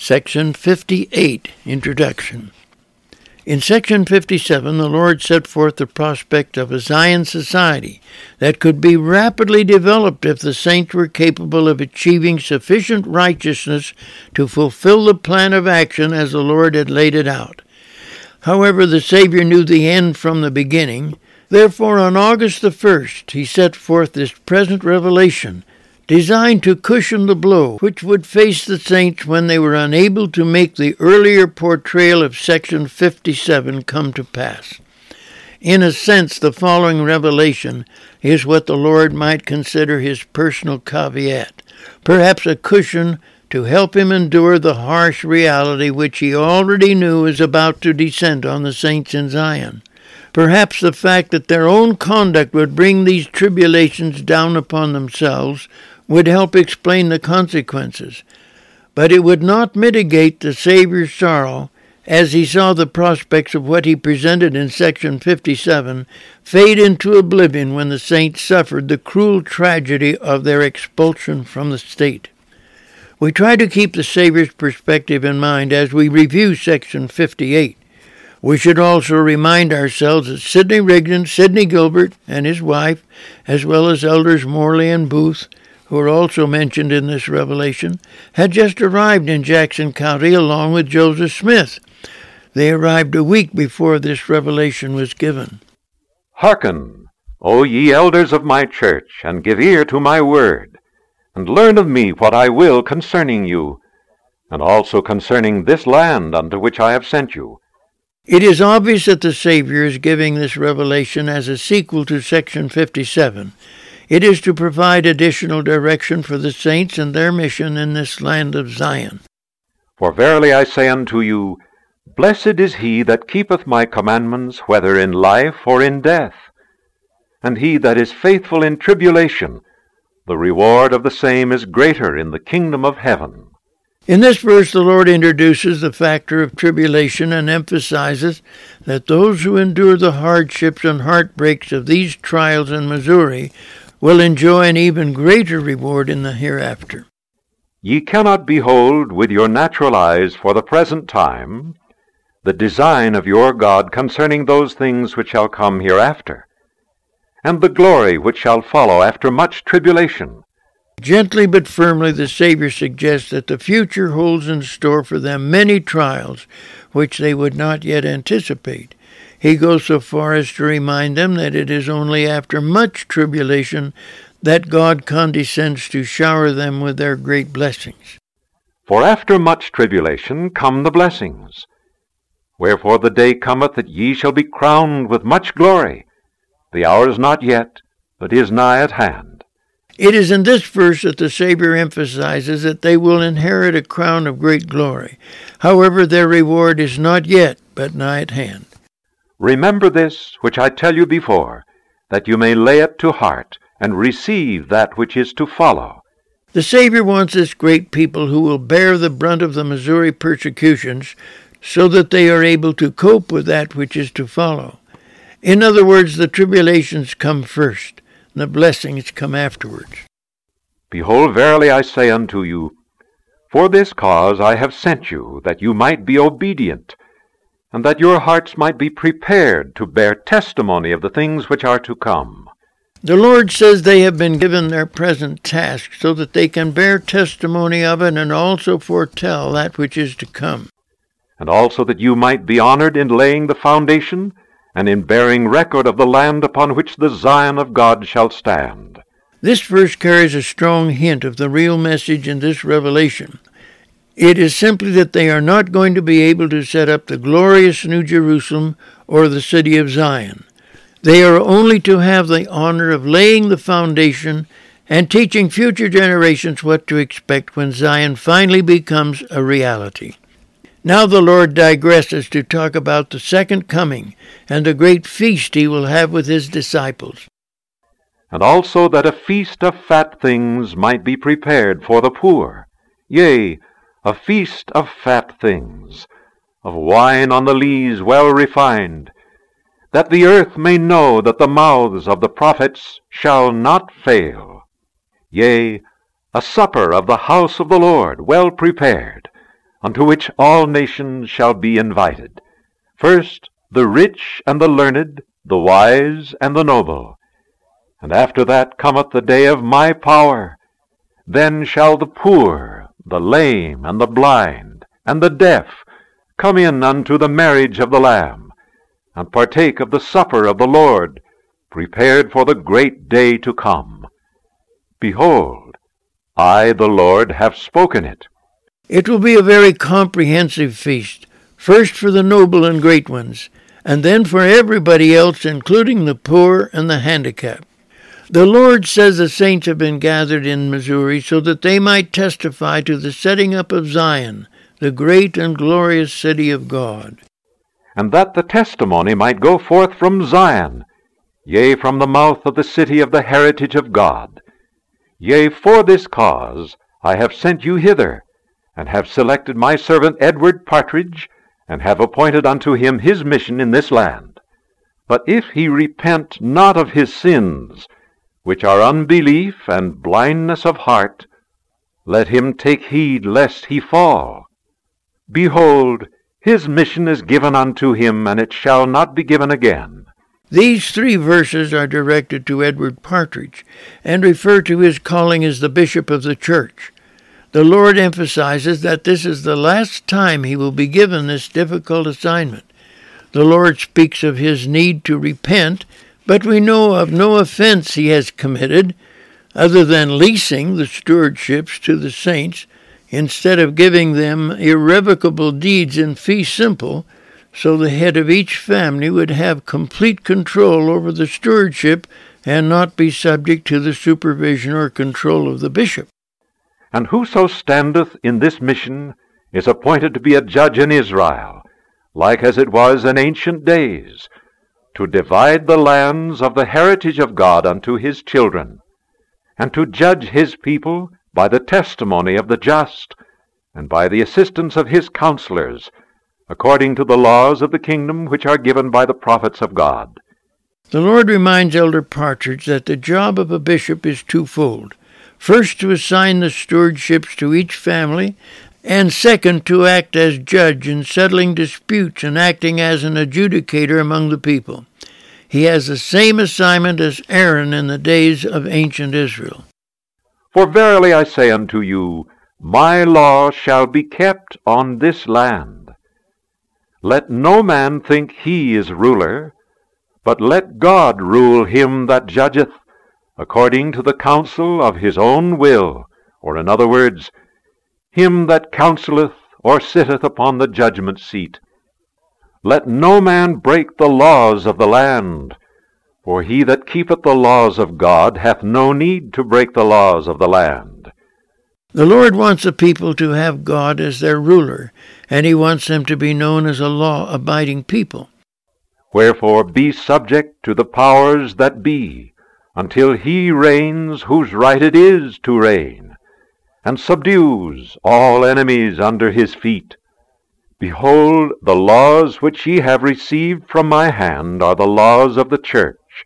Section 58 Introduction In Section 57, the Lord set forth the prospect of a Zion society that could be rapidly developed if the saints were capable of achieving sufficient righteousness to fulfill the plan of action as the Lord had laid it out. However, the Savior knew the end from the beginning. Therefore, on August the 1st, he set forth this present revelation, designed to cushion the blow which would face the saints when they were unable to make the earlier portrayal of section 57 come to pass. In a sense, the following revelation is what the Lord might consider his personal caveat, perhaps a cushion to help him endure the harsh reality which he already knew was about to descend on the saints in Zion. Perhaps the fact that their own conduct would bring these tribulations down upon themselves would help explain the consequences. But it would not mitigate the Savior's sorrow as he saw the prospects of what he presented in section 57 fade into oblivion when the saints suffered the cruel tragedy of their expulsion from the state. We try to keep the Savior's perspective in mind as we review section 58. We should also remind ourselves that Sidney Rigdon, Sidney Gilbert, and his wife, as well as elders Morley and Booth, who are also mentioned in this revelation, had just arrived in Jackson County along with Joseph Smith. They arrived a week before this revelation was given. Hearken, O ye elders of my church, and give ear to my word and learn of me what I will concerning you, and also concerning this land unto which I have sent you. It is obvious that the Savior is giving this revelation as a sequel to section 57. It is to provide additional direction for the saints and their mission in this land of Zion. For verily I say unto you, Blessed is he that keepeth my commandments, whether in life or in death. And he that is faithful in tribulation, the reward of the same is greater in the kingdom of heaven. In this verse, the Lord introduces the factor of tribulation and emphasizes that those who endure the hardships and heartbreaks of these trials in Missouri will enjoy an even greater reward in the hereafter. Ye cannot behold with your natural eyes for the present time the design of your God concerning those things which shall come hereafter and the glory which shall follow after much tribulation. Gently but firmly, the Savior suggests that the future holds in store for them many trials which they would not yet anticipate. He goes so far as to remind them that it is only after much tribulation that God condescends to shower them with their great blessings. For after much tribulation come the blessings. Wherefore the day cometh that ye shall be crowned with much glory the hour is not yet, but is nigh at hand. It is in this verse that the Savior emphasizes that they will inherit a crown of great glory. However, their reward is not yet, but nigh at hand. Remember this, which I tell you before, that you may lay it to heart, and receive that which is to follow. The Savior wants this great people who will bear the brunt of the Missouri persecutions so that they are able to cope with that which is to follow. In other words, the tribulations come first, and the blessings come afterwards. Behold, verily I say unto you, For this cause I have sent you, that you might be obedient, and that your hearts might be prepared to bear testimony of the things which are to come. The Lord says they have been given their present task so that they can bear testimony of it and also foretell that which is to come. And also that you might be honored in laying the foundation and in bearing record of the land upon which the Zion of God shall stand. This verse carries a strong hint of the real message in this revelation. It is simply that they are not going to be able to set up the glorious New Jerusalem or the city of Zion. They are only to have the honor of laying the foundation and teaching future generations what to expect when Zion finally becomes a reality. Now the Lord digresses to talk about the second coming and the great feast he will have with his disciples. And also that a feast of fat things might be prepared for the poor, yea, a feast of fat things, of wine on the lees well refined, that the earth may know that the mouths of the prophets shall not fail. Yea, a supper of the house of the Lord well prepared, unto which all nations shall be invited. First the rich and the learned, the wise and the noble. And after that cometh the day of my power. Then shall the poor, the lame, and the blind, and the deaf come in unto the marriage of the Lamb, and partake of the supper of the Lord, prepared for the great day to come. Behold, I, the Lord, have spoken it. It will be a very comprehensive feast, first for the noble and great ones, and then for everybody else, including the poor and the handicapped. The Lord says the saints have been gathered in Missouri so that they might testify to the setting up of Zion, the great and glorious city of God. And that the testimony might go forth from Zion, yea, from the mouth of the city of the heritage of God. Yea, for this cause I have sent you hither, and have selected my servant Edward Partridge, and have appointed unto him his mission in this land. But if he repent not of his sins, which are unbelief and blindness of heart, let him take heed lest he fall. Behold, his mission is given unto him, and it shall not be given again. These three verses are directed to Edward Partridge and refer to his calling as the bishop of the church. The Lord emphasizes that this is the last time he will be given this difficult assignment. The Lord speaks of his need to repent but we know of no offense he has committed other than leasing the stewardships to the saints instead of giving them irrevocable deeds in fee simple, so the head of each family would have complete control over the stewardship and not be subject to the supervision or control of the bishop. And whoso standeth in this mission is appointed to be a judge in Israel, like as it was in ancient days, to divide the lands of the heritage of God unto his children, and to judge his people by the testimony of the just, and by the assistance of his counselors, according to the laws of the kingdom which are given by the prophets of God. The Lord reminds Elder Partridge that the job of a bishop is twofold. First, to assign the stewardships to each family, and second, to act as judge in settling disputes and acting as an adjudicator among the people. He has the same assignment as Aaron in the days of ancient Israel. For verily I say unto you, my law shall be kept on this land. Let no man think he is ruler, but let God rule him that judgeth according to the counsel of his own will, or in other words, him that counselleth or sitteth upon the judgment seat. Let no man break the laws of the land, for he that keepeth the laws of God hath no need to break the laws of the land. The Lord wants a people to have God as their ruler, and he wants them to be known as a law abiding people. Wherefore be subject to the powers that be, until he reigns whose right it is to reign, and subdues all enemies under his feet. Behold, the laws which ye have received from my hand are the laws of the church,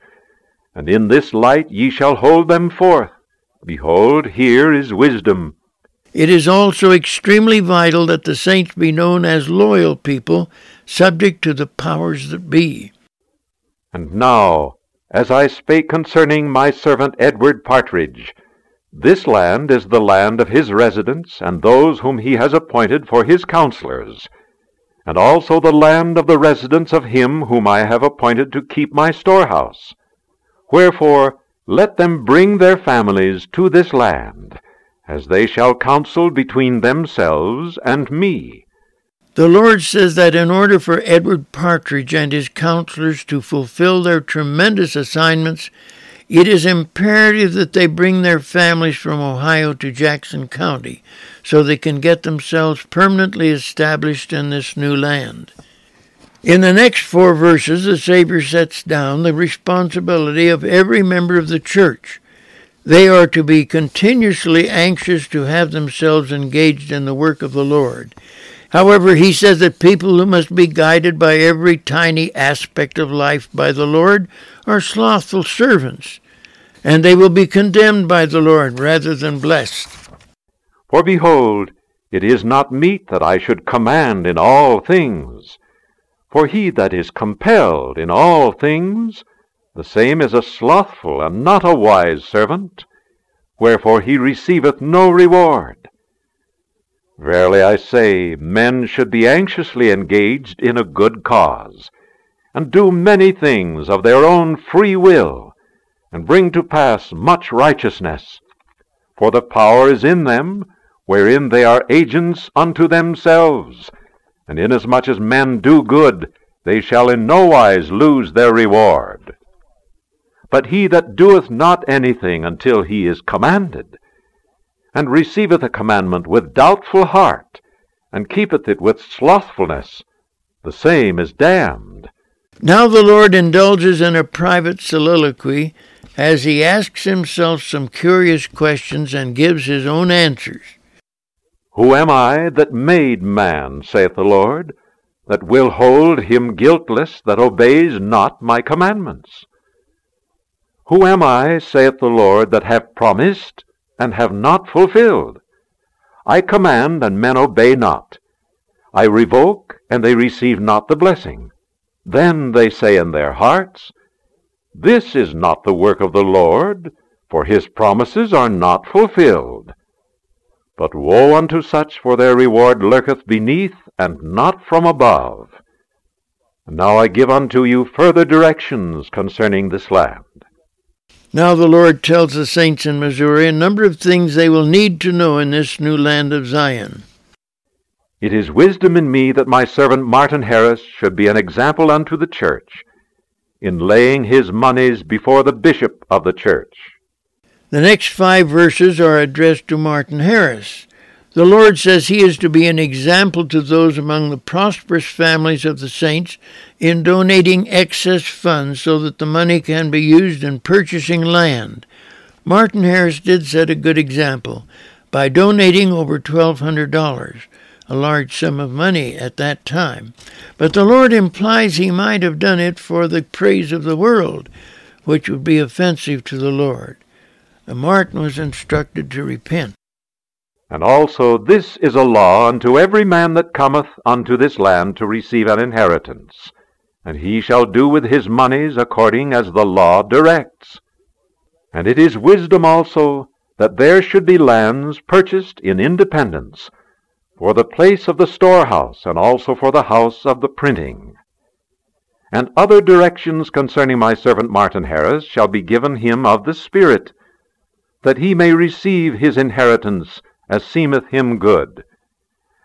and in this light ye shall hold them forth. Behold, here is wisdom. It is also extremely vital that the saints be known as loyal people, subject to the powers that be. And now, as I spake concerning my servant Edward Partridge, this land is the land of his residence, and those whom he has appointed for his counselors and also the land of the residence of him whom I have appointed to keep my storehouse. Wherefore let them bring their families to this land, as they shall counsel between themselves and me. The Lord says that in order for Edward Partridge and his counselors to fulfill their tremendous assignments, it is imperative that they bring their families from Ohio to Jackson County so they can get themselves permanently established in this new land. In the next four verses, the Savior sets down the responsibility of every member of the church. They are to be continuously anxious to have themselves engaged in the work of the Lord. However, he says that people who must be guided by every tiny aspect of life by the Lord are slothful servants and they will be condemned by the Lord rather than blessed. For behold, It is not meet that I should command in all things. For he that is compelled in all things, the same is a slothful and not a wise servant, wherefore he receiveth no reward. Verily I say, men should be anxiously engaged in a good cause, and do many things of their own free will, and bring to pass much righteousness. For the power is in them, wherein they are agents unto themselves. And inasmuch as men do good, they shall in no wise lose their reward. But he that doeth not anything until he is commanded, and receiveth a commandment with doubtful heart, and keepeth it with slothfulness, the same is damned. Now the Lord indulges in a private soliloquy as he asks himself some curious questions and gives his own answers. Who am I that made man, saith the Lord, that will hold him guiltless that obeys not my commandments? Who am I, saith the Lord, that have promised and have not fulfilled? I command, and men obey not. I revoke, and they receive not the blessing. Then they say in their hearts, This is not the work of the Lord, for his promises are not fulfilled. But woe unto such, for their reward lurketh beneath, and not from above. And now I give unto you further directions concerning this land. Now the Lord tells the saints in Missouri a number of things they will need to know in this new land of Zion. It is wisdom in me that my servant Martin Harris should be an example unto the church in laying his moneys before the bishop of the church the next five verses are addressed to Martin Harris. The Lord says he is to be an example to those among the prosperous families of the saints in donating excess funds so that the money can be used in purchasing land. Martin Harris did set a good example by donating over $1,200, a large sum of money at that time. But the Lord implies he might have done it for the praise of the world, which would be offensive to the Lord and Martin was instructed to repent. And also this is a law unto every man that cometh unto this land to receive an inheritance, and he shall do with his monies according as the law directs. And it is wisdom also that there should be lands purchased in independence, for the place of the storehouse, and also for the house of the printing. And other directions concerning my servant Martin Harris shall be given him of the Spirit, that he may receive his inheritance as seemeth him good.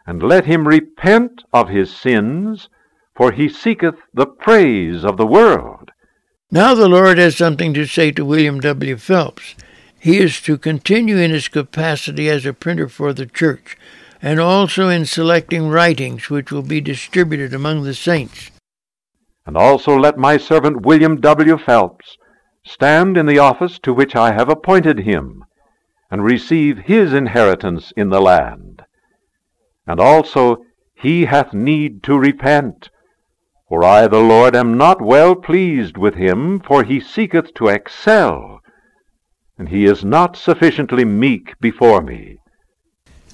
And let him repent of his sins, for he seeketh the praise of the world. Now the Lord has something to say to William W. Phelps. He is to continue in his capacity as a printer for the church, and also in selecting writings which will be distributed among the saints. And also let my servant William W. Phelps stand in the office to which I have appointed him, and receive his inheritance in the land. And also he hath need to repent, for I the Lord am not well pleased with him, for he seeketh to excel, and he is not sufficiently meek before me.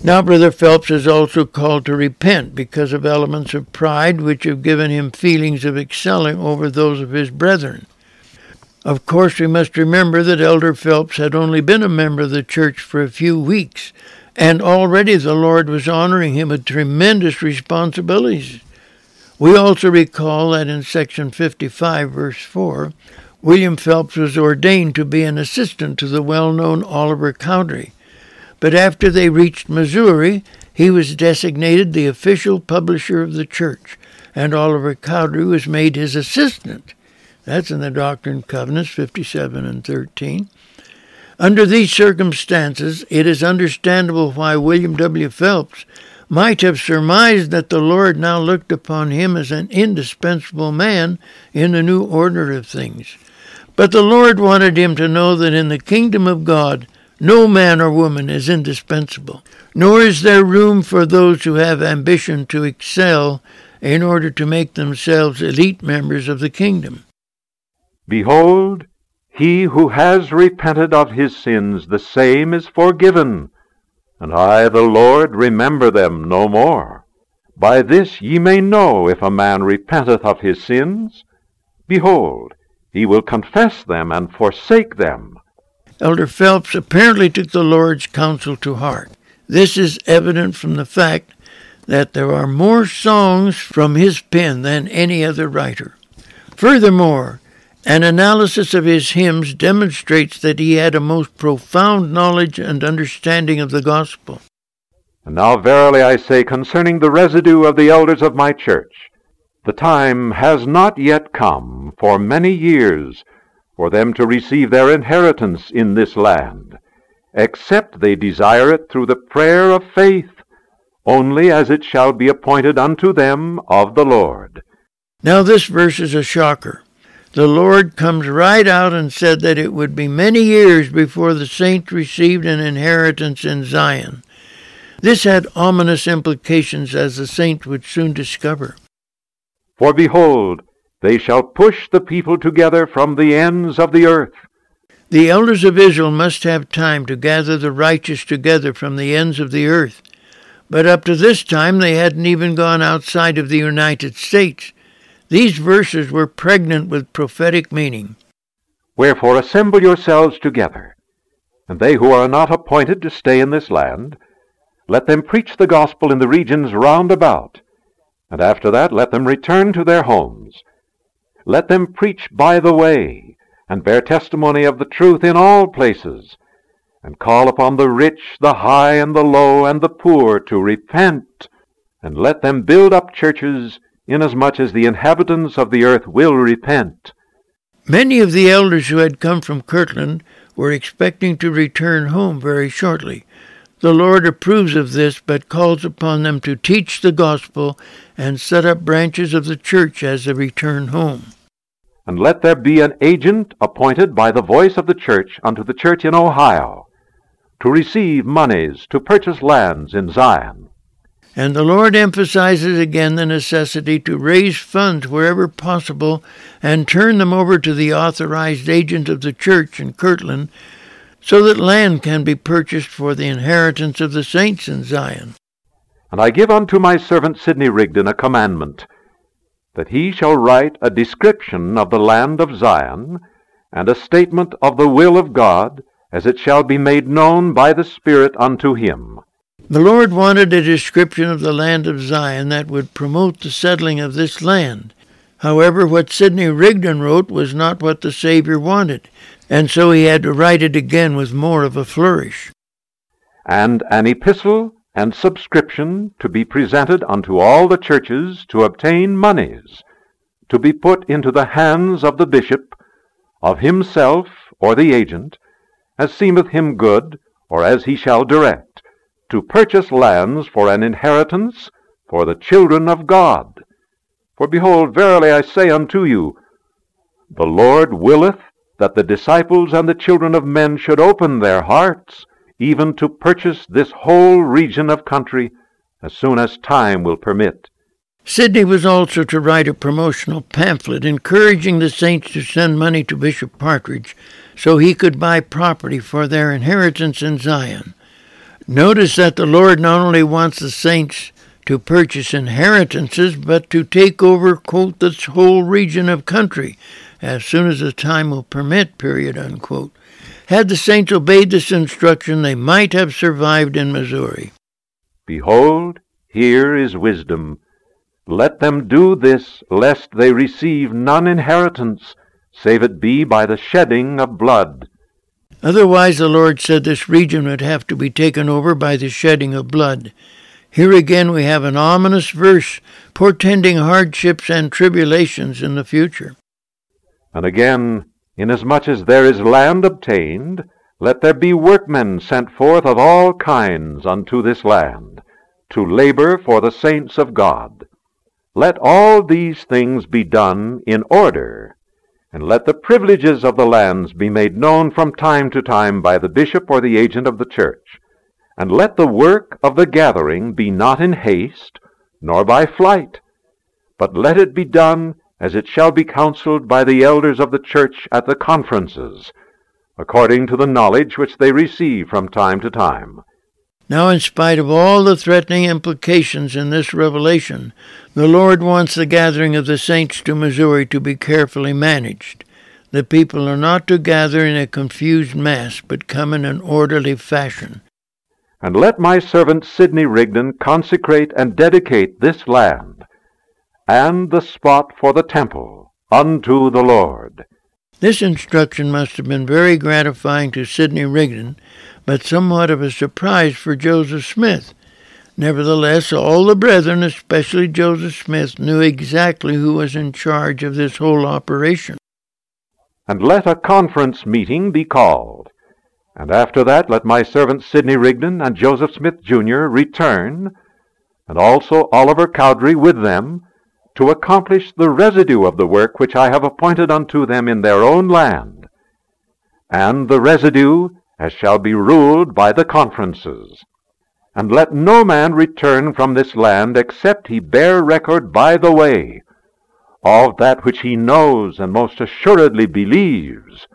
Now, Brother Phelps is also called to repent because of elements of pride which have given him feelings of excelling over those of his brethren. Of course, we must remember that Elder Phelps had only been a member of the church for a few weeks, and already the Lord was honoring him with tremendous responsibilities. We also recall that in section 55, verse 4, William Phelps was ordained to be an assistant to the well known Oliver Cowdery. But after they reached Missouri, he was designated the official publisher of the church, and Oliver Cowdery was made his assistant. That's in the Doctrine and Covenants 57 and 13. Under these circumstances, it is understandable why William W. Phelps might have surmised that the Lord now looked upon him as an indispensable man in the new order of things. But the Lord wanted him to know that in the kingdom of God, no man or woman is indispensable, nor is there room for those who have ambition to excel in order to make themselves elite members of the kingdom. Behold, he who has repented of his sins, the same is forgiven, And I, the Lord, remember them no more. By this ye may know if a man repenteth of his sins. Behold, he will confess them and forsake them. Elder Phelps apparently took the Lord's counsel to heart. This is evident from the fact that there are more songs from his pen than any other writer. Furthermore, an analysis of his hymns demonstrates that he had a most profound knowledge and understanding of the gospel. And now verily I say concerning the residue of the elders of my church, the time has not yet come for many years for them to receive their inheritance in this land, except they desire it through the prayer of faith, only as it shall be appointed unto them of the Lord. Now this verse is a shocker. The Lord comes right out and said that it would be many years before the saints received an inheritance in Zion. This had ominous implications as the saints would soon discover. For behold, they shall push the people together from the ends of the earth. The elders of Israel must have time to gather the righteous together from the ends of the earth. But up to this time, they hadn't even gone outside of the United States. These verses were pregnant with prophetic meaning. Wherefore assemble yourselves together, and they who are not appointed to stay in this land, let them preach the gospel in the regions round about, and after that let them return to their homes let them preach by the way, and bear testimony of the truth in all places, and call upon the rich, the high, and the low, and the poor to repent, and let them build up churches, inasmuch as the inhabitants of the earth will repent. Many of the elders who had come from Kirtland were expecting to return home very shortly. The Lord approves of this, but calls upon them to teach the gospel and set up branches of the church as they return home. And let there be an agent appointed by the voice of the church unto the church in Ohio, to receive moneys to purchase lands in Zion. And the Lord emphasizes again the necessity to raise funds wherever possible and turn them over to the authorized agent of the church in Kirtland so that land can be purchased for the inheritance of the saints in Zion. And I give unto my servant Sidney Rigdon a commandment, that he shall write a description of the land of Zion, and a statement of the will of God, as it shall be made known by the Spirit unto him. The Lord wanted a description of the land of Zion that would promote the settling of this land. However, what Sidney Rigdon wrote was not what the Savior wanted and so he had to write it again with more of a flourish. And an epistle and subscription to be presented unto all the churches to obtain moneys, to be put into the hands of the bishop, of himself or the agent, as seemeth him good, or as he shall direct, to purchase lands for an inheritance for the children of God. For behold, verily I say unto you, the Lord willeth that the disciples and the children of men should open their hearts, even to purchase this whole region of country as soon as time will permit. Sidney was also to write a promotional pamphlet encouraging the saints to send money to Bishop Partridge so he could buy property for their inheritance in Zion. Notice that the Lord not only wants the saints to purchase inheritances, but to take over, quote, this whole region of country as soon as the time will permit, period, unquote. Had the saints obeyed this instruction, they might have survived in Missouri. Behold, here is wisdom. Let them do this, lest they receive none inheritance, save it be by the shedding of blood. Otherwise, the Lord said this region would have to be taken over by the shedding of blood. Here again we have an ominous verse portending hardships and tribulations in the future. And again, inasmuch as there is land obtained, let there be workmen sent forth of all kinds unto this land, to labor for the saints of God. Let all these things be done in order, and let the privileges of the lands be made known from time to time by the bishop or the agent of the church. And let the work of the gathering be not in haste, nor by flight, but let it be done as it shall be counseled by the elders of the church at the conferences, according to the knowledge which they receive from time to time. Now, in spite of all the threatening implications in this revelation, the Lord wants the gathering of the saints to Missouri to be carefully managed. The people are not to gather in a confused mass, but come in an orderly fashion. And let my servant Sidney Rigdon consecrate and dedicate this land, and the spot for the temple, unto the Lord. This instruction must have been very gratifying to Sidney Rigdon, but somewhat of a surprise for Joseph Smith. Nevertheless, all the brethren, especially Joseph Smith, knew exactly who was in charge of this whole operation. And let a conference meeting be called. And after that let my servants Sidney Rigdon and Joseph Smith, Jr. return, and also Oliver Cowdery with them, to accomplish the residue of the work which I have appointed unto them in their own land, and the residue as shall be ruled by the conferences. And let no man return from this land except he bear record by the way of that which he knows and most assuredly believes.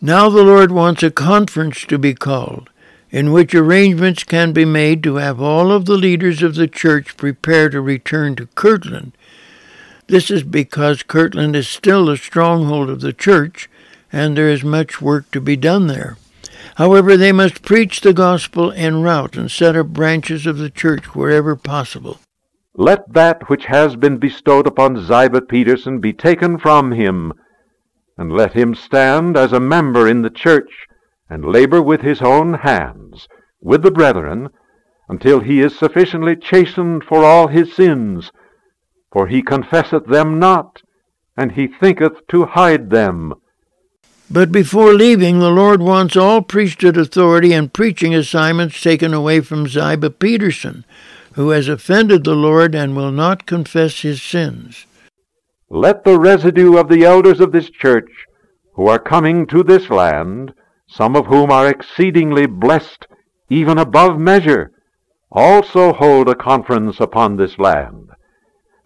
Now the Lord wants a conference to be called, in which arrangements can be made to have all of the leaders of the church prepare to return to Kirtland. This is because Kirtland is still a stronghold of the church, and there is much work to be done there. However, they must preach the gospel en route and set up branches of the church wherever possible. Let that which has been bestowed upon Ziba Peterson be taken from him, and let him stand as a member in the church, and labor with his own hands, with the brethren, until he is sufficiently chastened for all his sins. For he confesseth them not, and he thinketh to hide them. But before leaving, the Lord wants all priesthood authority and preaching assignments taken away from Ziba Peterson, who has offended the Lord and will not confess his sins. Let the residue of the elders of this church, who are coming to this land, some of whom are exceedingly blessed, even above measure, also hold a conference upon this land.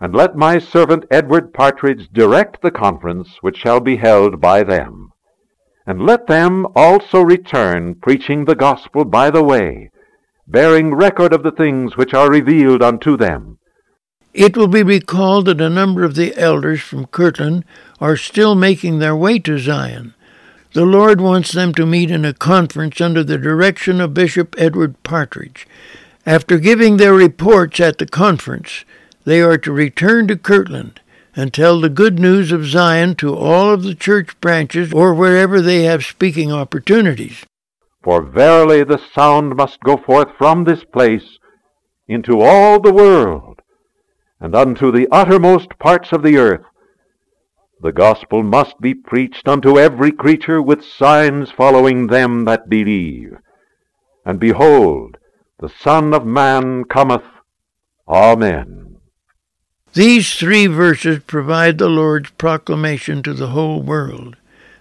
And let my servant Edward Partridge direct the conference which shall be held by them. And let them also return, preaching the gospel by the way, bearing record of the things which are revealed unto them. It will be recalled that a number of the elders from Kirtland are still making their way to Zion. The Lord wants them to meet in a conference under the direction of Bishop Edward Partridge. After giving their reports at the conference, they are to return to Kirtland and tell the good news of Zion to all of the church branches or wherever they have speaking opportunities. For verily the sound must go forth from this place into all the world, and unto the uttermost parts of the earth. The gospel must be preached unto every creature with signs following them that believe. And behold, the Son of Man cometh. Amen. These three verses provide the Lord's proclamation to the whole world.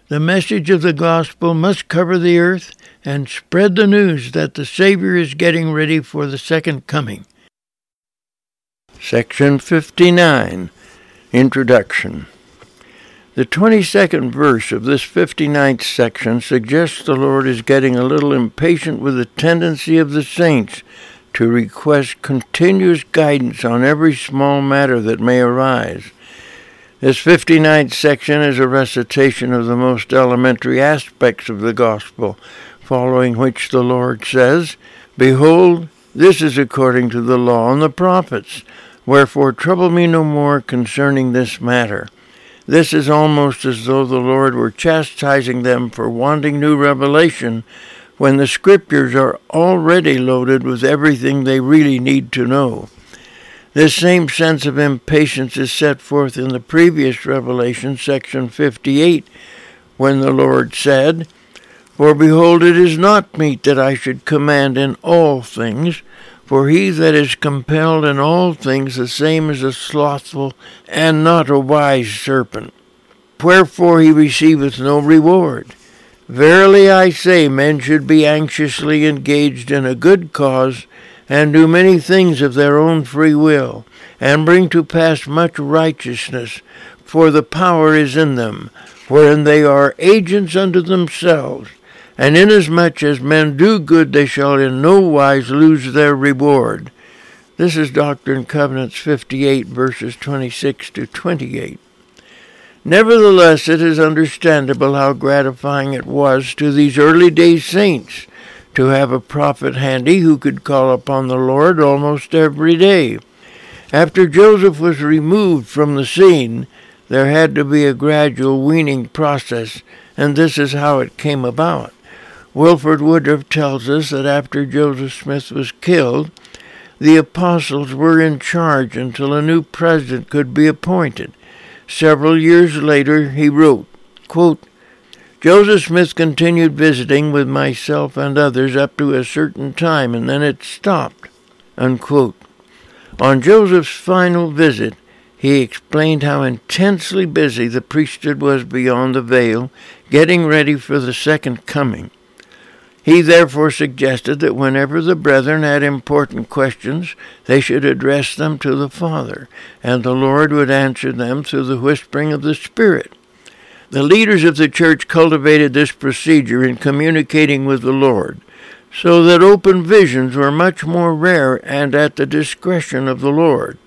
The message of the gospel must cover the earth and spread the news that the Savior is getting ready for the second coming. Section 59 Introduction The 22nd verse of this 59th section suggests the Lord is getting a little impatient with the tendency of the saints to request continuous guidance on every small matter that may arise. This 59th section is a recitation of the most elementary aspects of the gospel, following which the Lord says, Behold, this is according to the law and the prophets. Wherefore trouble me no more concerning this matter. This is almost as though the Lord were chastising them for wanting new revelation when the scriptures are already loaded with everything they really need to know. This same sense of impatience is set forth in the previous Revelation, section 58, when the Lord said, For behold, it is not meet that I should command in all things, for he that is compelled in all things the same is a slothful and not a wise serpent. Wherefore he receiveth no reward. Verily I say, men should be anxiously engaged in a good cause, and do many things of their own free will, and bring to pass much righteousness, for the power is in them, wherein they are agents unto themselves, And inasmuch as men do good, they shall in no wise lose their reward. This is Doctrine and Covenants 58, verses 26 to 28. Nevertheless, it is understandable how gratifying it was to these early day saints to have a prophet handy who could call upon the Lord almost every day. After Joseph was removed from the scene, there had to be a gradual weaning process, and this is how it came about. Wilford Woodruff tells us that after Joseph Smith was killed, the apostles were in charge until a new president could be appointed. Several years later, he wrote, quote, Joseph Smith continued visiting with myself and others up to a certain time, and then it stopped. Unquote. On Joseph's final visit, he explained how intensely busy the priesthood was beyond the veil, getting ready for the second coming. He therefore suggested that whenever the brethren had important questions, they should address them to the Father, and the Lord would answer them through the whispering of the Spirit. The leaders of the church cultivated this procedure in communicating with the Lord, so that open visions were much more rare and at the discretion of the Lord.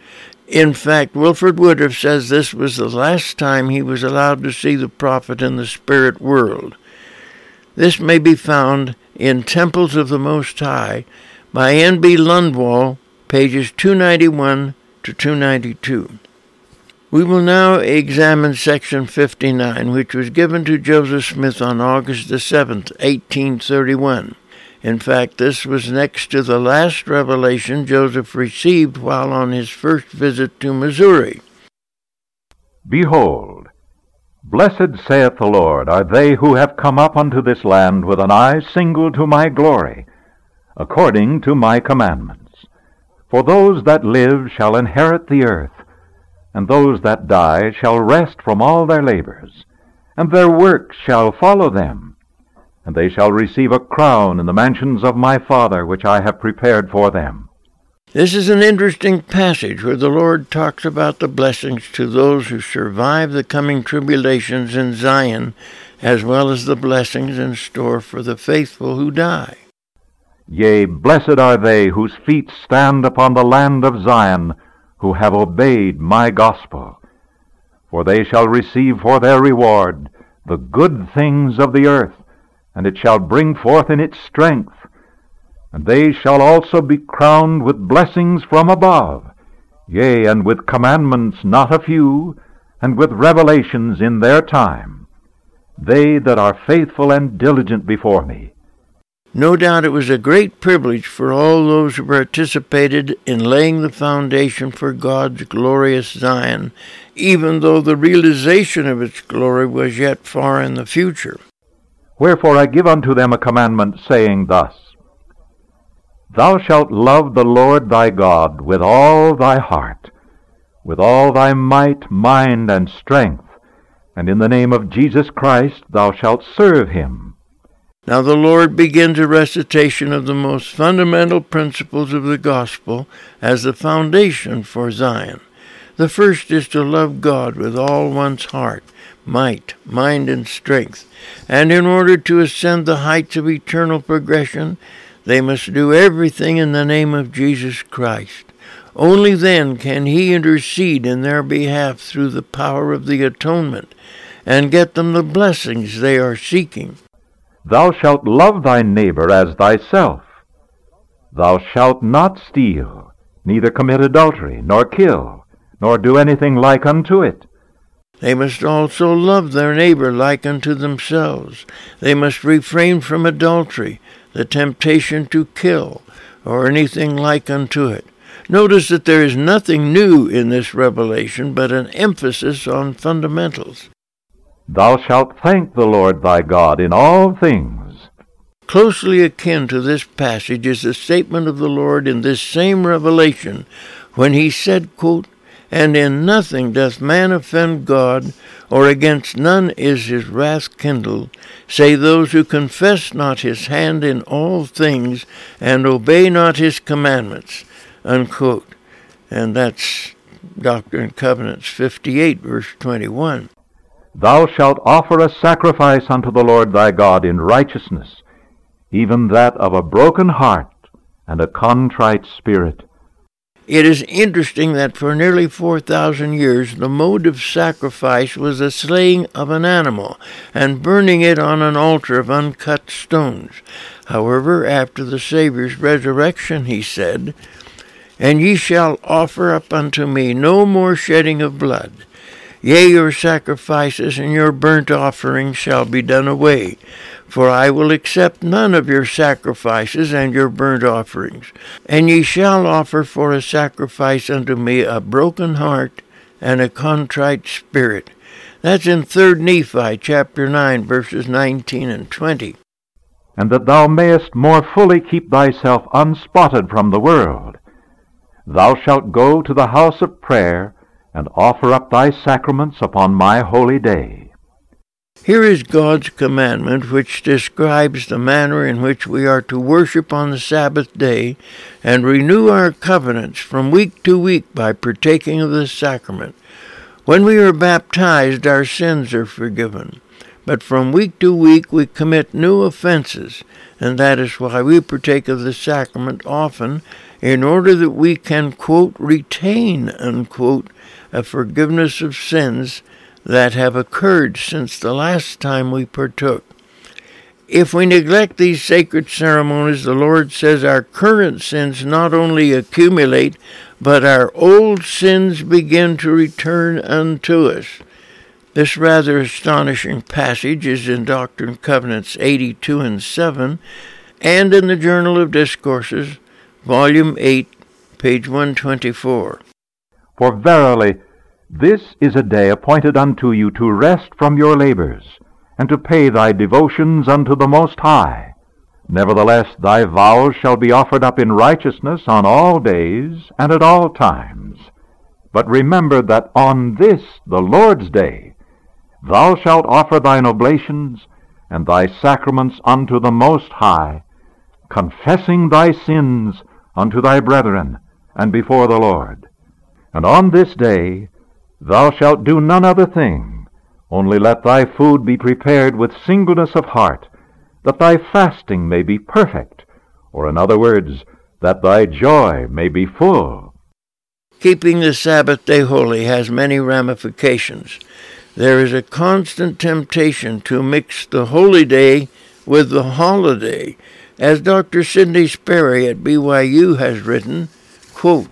In fact, Wilford Woodruff says this was the last time he was allowed to see the prophet in the spirit world. This may be found in Temples of the Most High by N.B. Lundwall, pages 291 to 292. We will now examine section 59, which was given to Joseph Smith on August the 7th, 1831. In fact, this was next to the last revelation Joseph received while on his first visit to Missouri. Behold, Blessed, saith the Lord, are they who have come up unto this land with an eye single to my glory, according to my commandments. For those that live shall inherit the earth, and those that die shall rest from all their labors, and their works shall follow them, and they shall receive a crown in the mansions of my Father, which I have prepared for them. This is an interesting passage where the Lord talks about the blessings to those who survive the coming tribulations in Zion, as well as the blessings in store for the faithful who die. Yea, blessed are they whose feet stand upon the land of Zion, who have obeyed my gospel. For they shall receive for their reward the good things of the earth, and it shall bring forth in its strength and they shall also be crowned with blessings from above, yea, and with commandments not a few, and with revelations in their time, they that are faithful and diligent before me. No doubt it was a great privilege for all those who participated in laying the foundation for God's glorious Zion, even though the realization of its glory was yet far in the future. Wherefore I give unto them a commandment, saying thus, Thou shalt love the Lord thy God with all thy heart, with all thy might, mind, and strength, and in the name of Jesus Christ thou shalt serve him. Now the Lord begins a recitation of the most fundamental principles of the gospel as the foundation for Zion. The first is to love God with all one's heart, might, mind, and strength. And in order to ascend the heights of eternal progression, they must do everything in the name of Jesus Christ. Only then can He intercede in their behalf through the power of the atonement and get them the blessings they are seeking. Thou shalt love thy neighbor as thyself. Thou shalt not steal, neither commit adultery, nor kill, nor do anything like unto it. They must also love their neighbor like unto themselves. They must refrain from adultery, the temptation to kill, or anything like unto it. Notice that there is nothing new in this revelation but an emphasis on fundamentals. Thou shalt thank the Lord thy God in all things. Closely akin to this passage is the statement of the Lord in this same revelation when he said, quote, and in nothing doth man offend God, or against none is his wrath kindled, save those who confess not his hand in all things, and obey not his commandments. Unquote. And that's Doctrine and Covenants 58, verse 21. Thou shalt offer a sacrifice unto the Lord thy God in righteousness, even that of a broken heart and a contrite spirit. It is interesting that for nearly 4,000 years the mode of sacrifice was the slaying of an animal and burning it on an altar of uncut stones. However, after the Saviour's resurrection, he said, And ye shall offer up unto me no more shedding of blood. Yea, your sacrifices and your burnt offerings shall be done away, for I will accept none of your sacrifices and your burnt offerings. And ye shall offer for a sacrifice unto me a broken heart and a contrite spirit. That's in 3 Nephi chapter 9, verses 19 and 20. And that thou mayest more fully keep thyself unspotted from the world, thou shalt go to the house of prayer and offer up thy sacraments upon my holy day. Here is God's commandment which describes the manner in which we are to worship on the Sabbath day and renew our covenants from week to week by partaking of the sacrament. When we are baptized, our sins are forgiven. But from week to week we commit new offenses, and that is why we partake of the sacrament often, in order that we can, quote, retain, unquote, a forgiveness of sins that have occurred since the last time we partook. If we neglect these sacred ceremonies, the Lord says our current sins not only accumulate, but our old sins begin to return unto us. This rather astonishing passage is in Doctrine and Covenants 82 and 7 and in the Journal of Discourses, Volume 8, page 124. For verily, this is a day appointed unto you to rest from your labors, and to pay thy devotions unto the Most High. Nevertheless, thy vows shall be offered up in righteousness on all days and at all times. But remember that on this, the Lord's day, thou shalt offer thine oblations and thy sacraments unto the Most High, confessing thy sins unto thy brethren and before the Lord. And on this day thou shalt do none other thing, only let thy food be prepared with singleness of heart, that thy fasting may be perfect, or in other words, that thy joy may be full. Keeping the Sabbath day holy has many ramifications. There is a constant temptation to mix the holy day with the holiday, as Dr. Sidney Sperry at BYU has written, quote,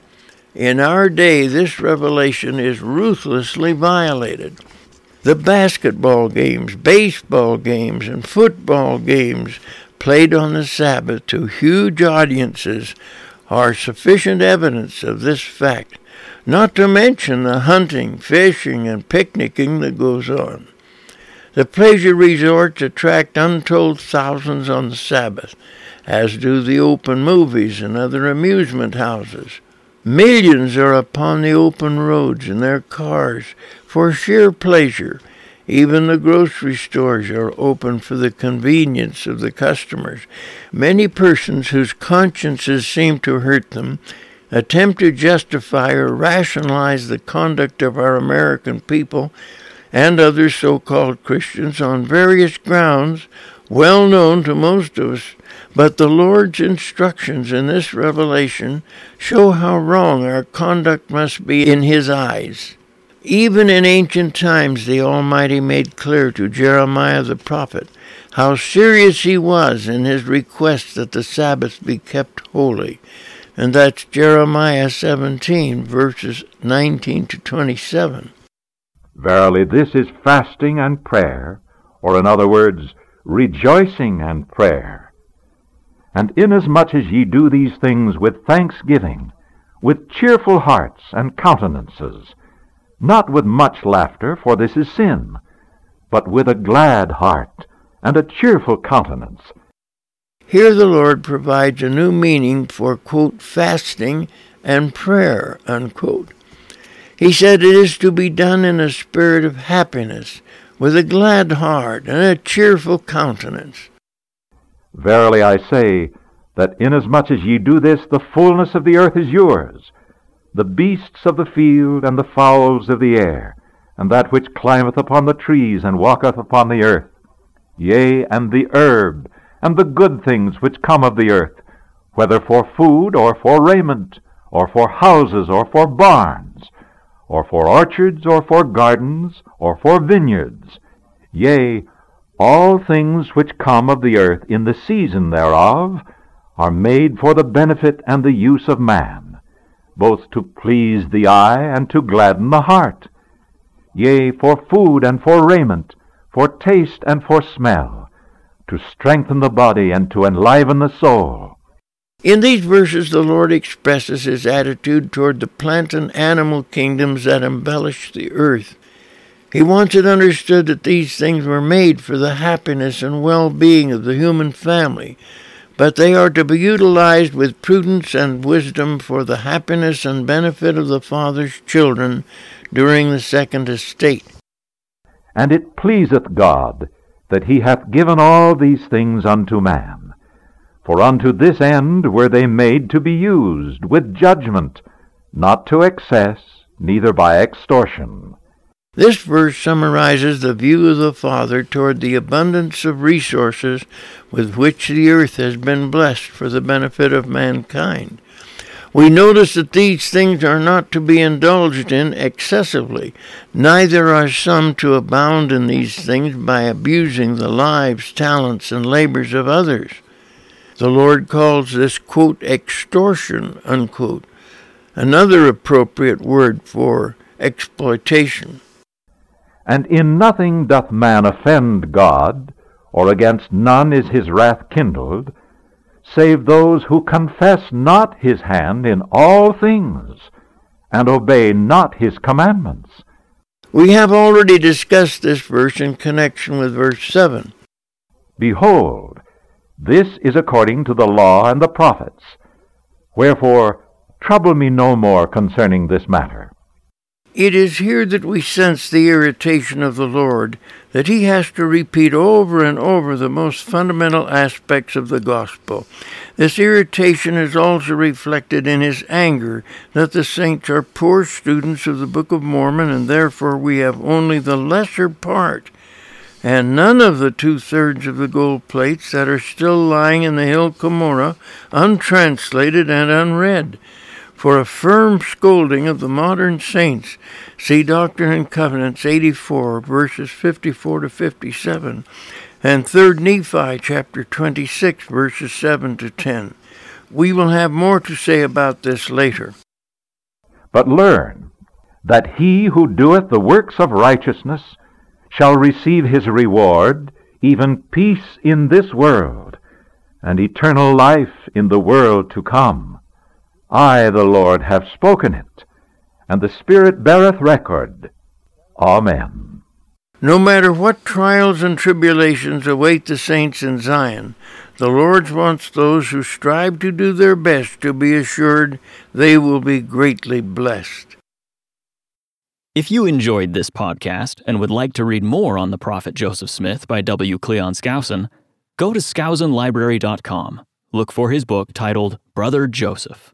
in our day, this revelation is ruthlessly violated. The basketball games, baseball games, and football games played on the Sabbath to huge audiences are sufficient evidence of this fact, not to mention the hunting, fishing, and picnicking that goes on. The pleasure resorts attract untold thousands on the Sabbath, as do the open movies and other amusement houses. Millions are upon the open roads in their cars for sheer pleasure. Even the grocery stores are open for the convenience of the customers. Many persons whose consciences seem to hurt them attempt to justify or rationalize the conduct of our American people and other so called Christians on various grounds well known to most of us, but the Lord's instructions in this revelation show how wrong our conduct must be in His eyes. Even in ancient times, the Almighty made clear to Jeremiah the prophet how serious he was in his request that the Sabbath be kept holy. And that's Jeremiah 17, verses 19 to 27. Verily, this is fasting and prayer, or in other words, rejoicing and prayer. And inasmuch as ye do these things with thanksgiving, with cheerful hearts and countenances, not with much laughter, for this is sin, but with a glad heart and a cheerful countenance. Here the Lord provides a new meaning for, quote, fasting and prayer, unquote. He said it is to be done in a spirit of happiness, with a glad heart and a cheerful countenance. Verily I say, that inasmuch as ye do this, the fullness of the earth is yours, the beasts of the field and the fowls of the air, and that which climbeth upon the trees, and walketh upon the earth, yea, and the herb, and the good things which come of the earth, whether for food, or for raiment, or for houses, or for barns, or for orchards, or for gardens, or for vineyards, yea, all things which come of the earth in the season thereof are made for the benefit and the use of man, both to please the eye and to gladden the heart yea, for food and for raiment, for taste and for smell, to strengthen the body and to enliven the soul. In these verses, the Lord expresses his attitude toward the plant and animal kingdoms that embellish the earth. He wants it understood that these things were made for the happiness and well being of the human family, but they are to be utilized with prudence and wisdom for the happiness and benefit of the Father's children during the second estate. And it pleaseth God that he hath given all these things unto man. For unto this end were they made to be used with judgment, not to excess, neither by extortion. This verse summarizes the view of the Father toward the abundance of resources with which the earth has been blessed for the benefit of mankind. We notice that these things are not to be indulged in excessively, neither are some to abound in these things by abusing the lives, talents, and labors of others. The Lord calls this, quote, extortion, unquote, another appropriate word for exploitation. And in nothing doth man offend God, or against none is his wrath kindled, save those who confess not his hand in all things, and obey not his commandments. We have already discussed this verse in connection with verse 7. Behold, this is according to the law and the prophets. Wherefore, trouble me no more concerning this matter. It is here that we sense the irritation of the Lord, that he has to repeat over and over the most fundamental aspects of the gospel. This irritation is also reflected in his anger that the saints are poor students of the Book of Mormon and therefore we have only the lesser part and none of the two thirds of the gold plates that are still lying in the hill Cumorah untranslated and unread for a firm scolding of the modern saints. See Doctrine and Covenants 84, verses 54 to 57, and 3 Nephi chapter 26, verses 7 to 10. We will have more to say about this later. But learn that he who doeth the works of righteousness shall receive his reward, even peace in this world, and eternal life in the world to come. I, the Lord, have spoken it, and the Spirit beareth record. Amen. No matter what trials and tribulations await the saints in Zion, the Lord wants those who strive to do their best to be assured they will be greatly blessed. If you enjoyed this podcast and would like to read more on the prophet Joseph Smith by W. Cleon Skousen, go to skousenlibrary.com. Look for his book titled Brother Joseph.